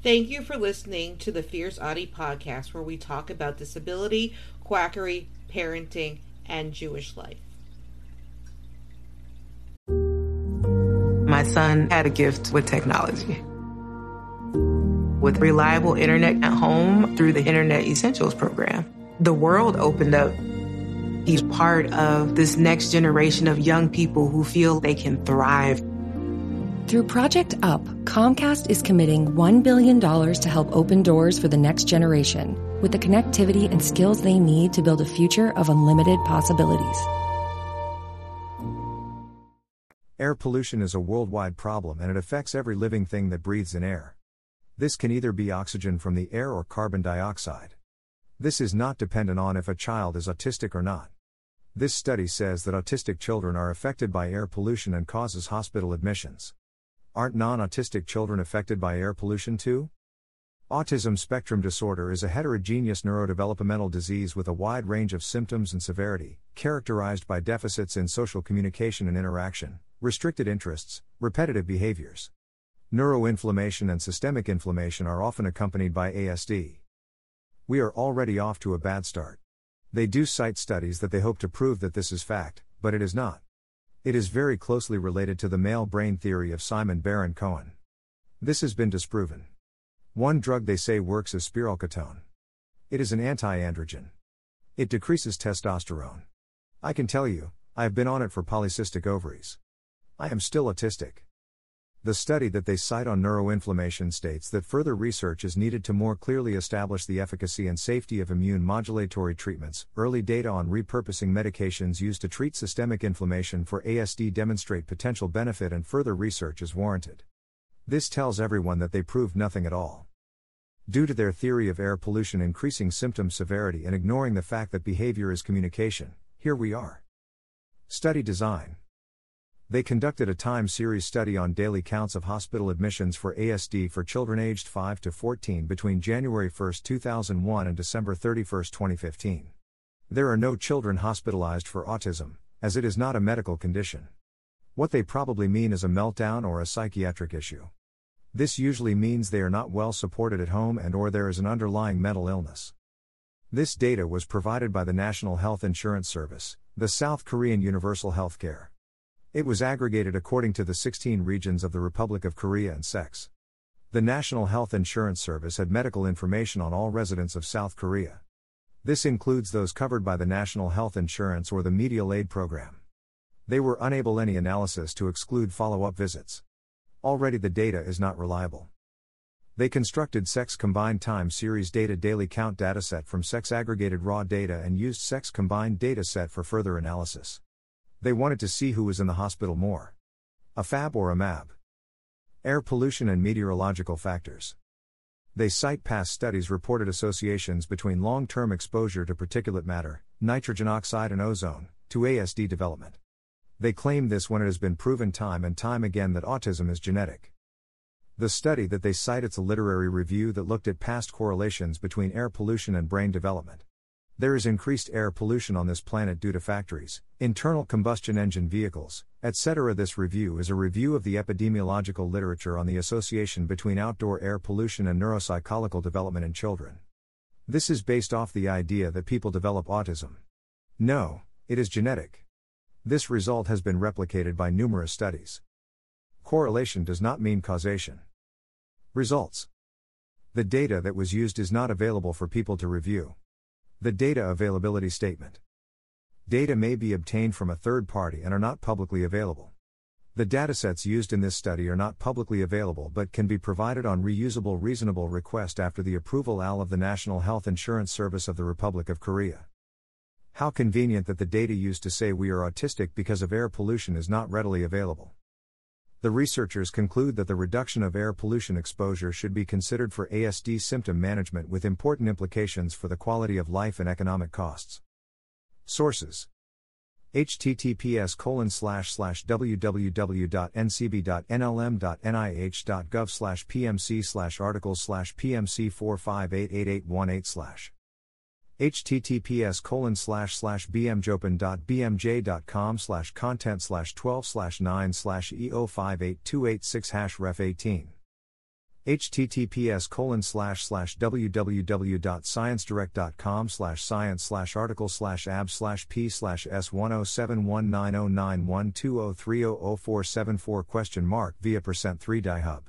Thank you for listening to the Fierce Autie podcast, where we talk about disability, quackery, parenting, and Jewish life. My son had a gift with technology. With reliable internet at home through the Internet Essentials program, the world opened up. He's part of this next generation of young people who feel they can thrive. Through Project UP, Comcast is committing $1 billion to help open doors for the next generation with the connectivity and skills they need to build a future of unlimited possibilities. Air pollution is a worldwide problem and it affects every living thing that breathes in air. This can either be oxygen from the air or carbon dioxide. This is not dependent on if a child is autistic or not. This study says that autistic children are affected by air pollution and causes hospital admissions. Aren't non autistic children affected by air pollution too? Autism spectrum disorder is a heterogeneous neurodevelopmental disease with a wide range of symptoms and severity, characterized by deficits in social communication and interaction, restricted interests, repetitive behaviors. Neuroinflammation and systemic inflammation are often accompanied by ASD. We are already off to a bad start. They do cite studies that they hope to prove that this is fact, but it is not. It is very closely related to the male brain theory of Simon Baron Cohen. This has been disproven. One drug they say works is spironolactone. It is an anti androgen. It decreases testosterone. I can tell you, I have been on it for polycystic ovaries. I am still autistic. The study that they cite on neuroinflammation states that further research is needed to more clearly establish the efficacy and safety of immune modulatory treatments. Early data on repurposing medications used to treat systemic inflammation for ASD demonstrate potential benefit, and further research is warranted. This tells everyone that they proved nothing at all. Due to their theory of air pollution increasing symptom severity and ignoring the fact that behavior is communication, here we are. Study design they conducted a time series study on daily counts of hospital admissions for ASD for children aged 5 to 14 between January 1, 2001 and December 31, 2015. There are no children hospitalized for autism, as it is not a medical condition. What they probably mean is a meltdown or a psychiatric issue. This usually means they are not well supported at home and or there is an underlying mental illness. This data was provided by the National Health Insurance Service, the South Korean Universal Healthcare. It was aggregated according to the 16 regions of the Republic of Korea and sex. The National Health Insurance Service had medical information on all residents of South Korea. This includes those covered by the National Health Insurance or the Medical Aid Program. They were unable any analysis to exclude follow-up visits. Already the data is not reliable. They constructed sex combined time series data daily count dataset from sex aggregated raw data and used sex combined dataset for further analysis. They wanted to see who was in the hospital more. A FAB or a MAB. Air pollution and meteorological factors. They cite past studies reported associations between long term exposure to particulate matter, nitrogen oxide, and ozone, to ASD development. They claim this when it has been proven time and time again that autism is genetic. The study that they cite it's a literary review that looked at past correlations between air pollution and brain development. There is increased air pollution on this planet due to factories, internal combustion engine vehicles, etc. This review is a review of the epidemiological literature on the association between outdoor air pollution and neuropsychological development in children. This is based off the idea that people develop autism. No, it is genetic. This result has been replicated by numerous studies. Correlation does not mean causation. Results The data that was used is not available for people to review. The Data Availability Statement. Data may be obtained from a third party and are not publicly available. The datasets used in this study are not publicly available but can be provided on reusable reasonable request after the approval AL of the National Health Insurance Service of the Republic of Korea. How convenient that the data used to say we are autistic because of air pollution is not readily available. The researchers conclude that the reduction of air pollution exposure should be considered for ASD symptom management with important implications for the quality of life and economic costs. Sources https colon slash slash www.ncbi.nlm.nih.gov slash pmc slash articles slash pmc 4588818 slash https colon slash slash bmjopen.bmj.com slash content slash 12 slash 9 slash e058286 hash ref 18 https colon slash slash www.sciencedirect.com slash science slash article slash ab slash p slash s 10719091203000474 question mark via percent 3 dihub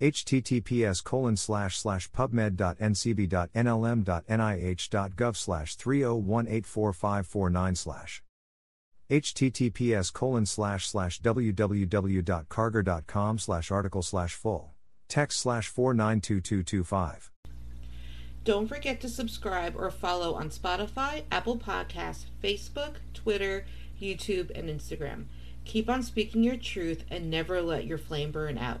https colon slash oh slash pubmed.ncb.nlm.nih.gov slash 301845449 slash https colon slash slash www.karger.com slash article slash full text slash 492225 Don't forget to subscribe or follow on Spotify, Apple Podcasts, Facebook, Twitter, YouTube, and Instagram. Keep on speaking your truth and never let your flame burn out.